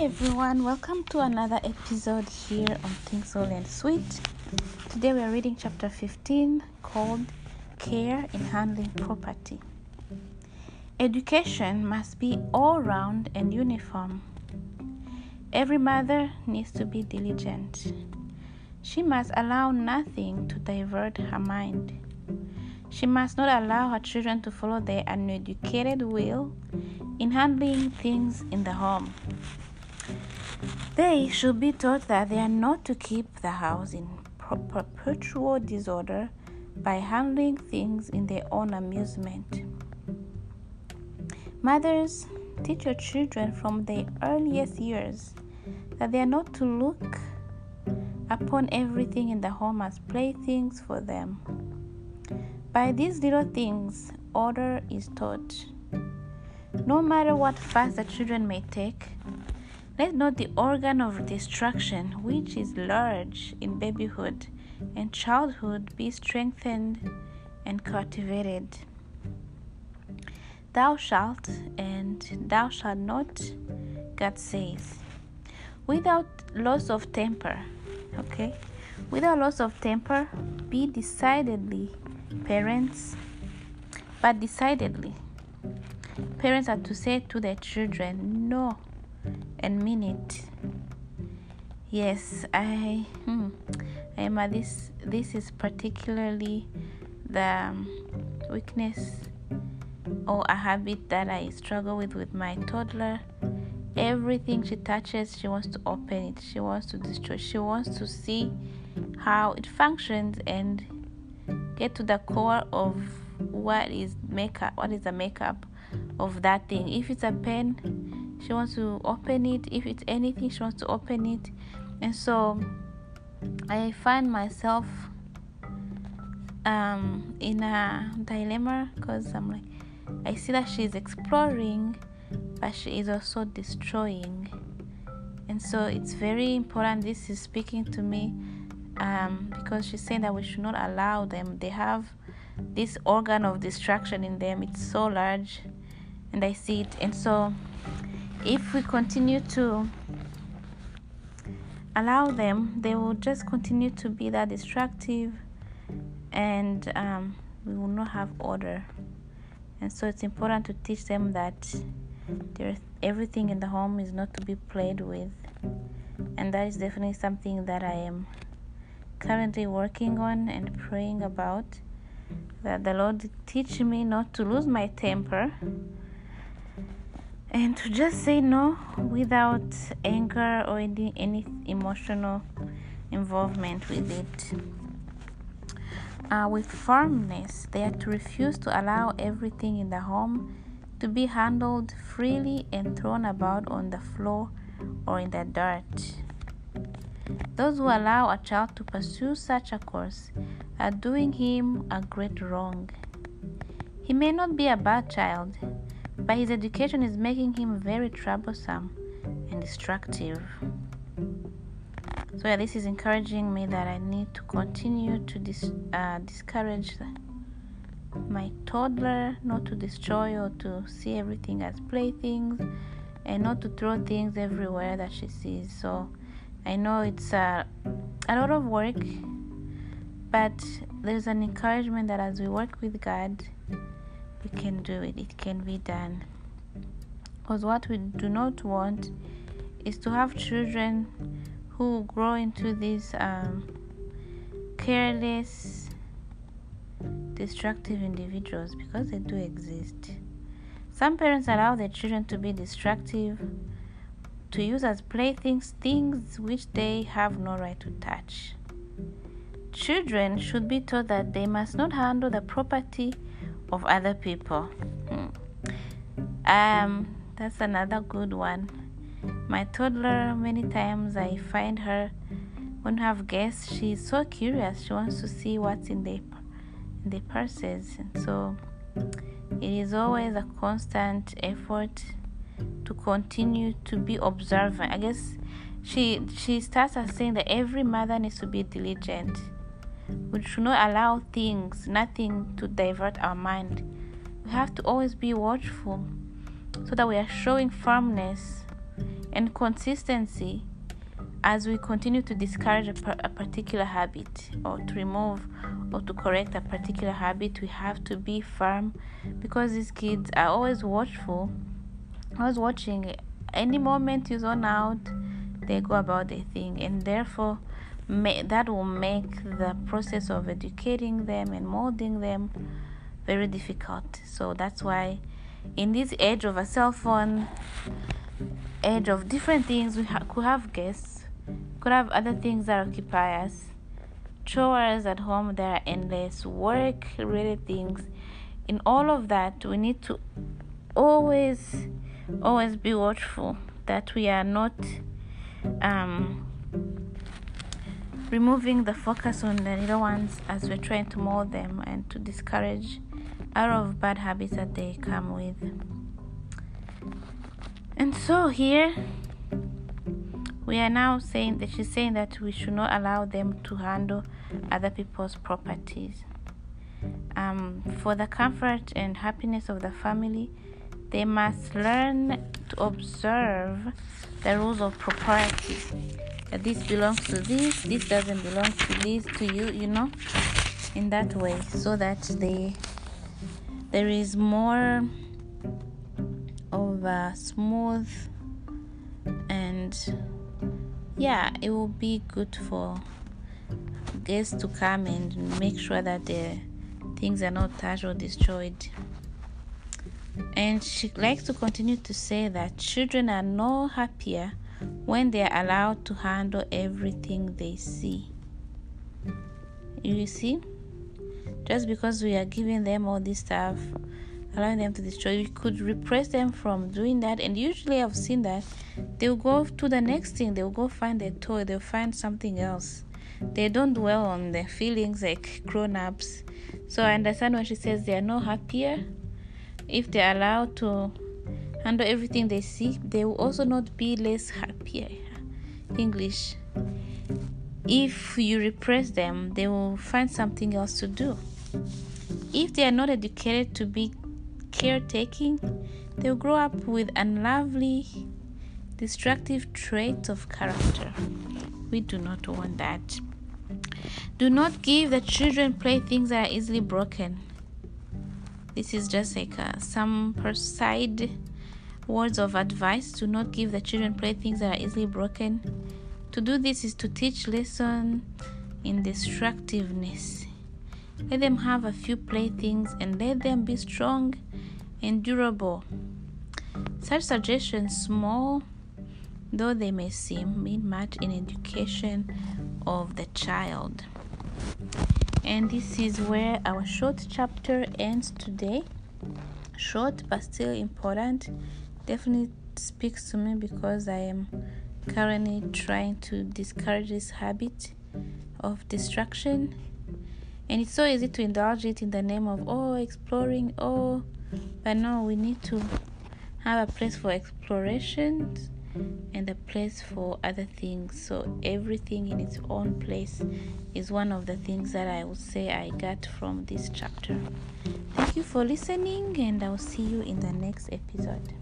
everyone, welcome to another episode here on Things Soul and Sweet. Today we are reading chapter 15 called Care in Handling Property. Education must be all round and uniform. Every mother needs to be diligent. She must allow nothing to divert her mind. She must not allow her children to follow their uneducated will in handling things in the home. They should be taught that they are not to keep the house in perpetual disorder by handling things in their own amusement. Mothers, teach your children from their earliest years that they are not to look upon everything in the home as playthings for them. By these little things, order is taught. No matter what fuss the children may take, let not the organ of destruction, which is large in babyhood and childhood, be strengthened and cultivated. Thou shalt, and thou shalt not, God says, without loss of temper, okay? Without loss of temper, be decidedly parents, but decidedly. Parents are to say to their children, No, and mean it. Yes, I hmm, I am at this. This is particularly the um, weakness or a habit that I struggle with with my toddler. Everything she touches, she wants to open it. She wants to destroy. She wants to see how it functions and get to the core of what is makeup. What is the makeup of that thing? If it's a pen, she wants to open it if it's anything she wants to open it. And so i find myself um, in a dilemma because i'm like i see that she's exploring but she is also destroying. And so it's very important this is speaking to me um, because she's saying that we should not allow them. They have this organ of distraction in them. It's so large and i see it. And so if we continue to allow them, they will just continue to be that destructive and um, we will not have order. And so it's important to teach them that there, everything in the home is not to be played with. And that is definitely something that I am currently working on and praying about. That the Lord teach me not to lose my temper and to just say no without anger or any, any emotional involvement with it. Uh, with firmness, they are to refuse to allow everything in the home to be handled freely and thrown about on the floor or in the dirt. Those who allow a child to pursue such a course are doing him a great wrong. He may not be a bad child, but his education is making him very troublesome and destructive. So, yeah, this is encouraging me that I need to continue to dis- uh, discourage my toddler not to destroy or to see everything as playthings and not to throw things everywhere that she sees. So, I know it's uh, a lot of work, but there's an encouragement that as we work with God, we can do it, it can be done. Because what we do not want is to have children who grow into these um, careless, destructive individuals because they do exist. Some parents allow their children to be destructive, to use as playthings things which they have no right to touch. Children should be taught that they must not handle the property of other people. Um, that's another good one. My toddler, many times I find her when I have guests, she's so curious. She wants to see what's in the in the purses, so it is always a constant effort to continue to be observant. I guess she she starts as saying that every mother needs to be diligent we should not allow things, nothing to divert our mind. We have to always be watchful so that we are showing firmness and consistency as we continue to discourage a, a, particular habit or to remove or to correct a particular habit. We have to be firm because these kids are always watchful always watching. Any moment you zone out they go about their thing. And therefore may, that will make the process of educating them and molding them very difficult. So that's why in this age of a cell phone age of different things we ha- could have guests could have other things that occupy us. Chores at home there are endless work related things. In all of that we need to always always be watchful that we are not um, removing the focus on the little ones as we're trying to mold them and to discourage out of bad habits that they come with. And so here we are now saying that she's saying that we should not allow them to handle other people's properties. Um, for the comfort and happiness of the family, they must learn to observe the rules of propriety. This belongs to this, this doesn't belong to this, to you, you know, in that way, so that they there is more of a smooth and yeah, it will be good for guests to come and make sure that the things are not touched or destroyed. And she likes to continue to say that children are no happier when they are allowed to handle everything they see. You see? Just because we are giving them all this stuff, allowing them to destroy, we could repress them from doing that. And usually, I've seen that they'll go to the next thing, they'll go find a toy, they'll find something else. They don't dwell on their feelings like grown ups. So I understand when she says they are no happier if they're allowed to handle everything they see, they will also not be less happier. English. If you repress them, they will find something else to do. If they are not educated to be caretaking, they'll grow up with unlovely, destructive traits of character. We do not want that. Do not give the children playthings that are easily broken this is just like uh, some per side words of advice do not give the children playthings that are easily broken. To do this is to teach lesson in destructiveness. Let them have a few playthings and let them be strong and durable. Such suggestions small though they may seem mean much in education of the child. And this is where our short chapter ends today. Short but still important definitely speaks to me because i am currently trying to discourage this habit of distraction. And it's so easy to indulge it in the name of oh exploring oh but no we need to have a place for exploration and a place for other things. So everything in its own place is one of the things that I would say I got from this chapter. Thank you for listening, and I'll see you in the next episode.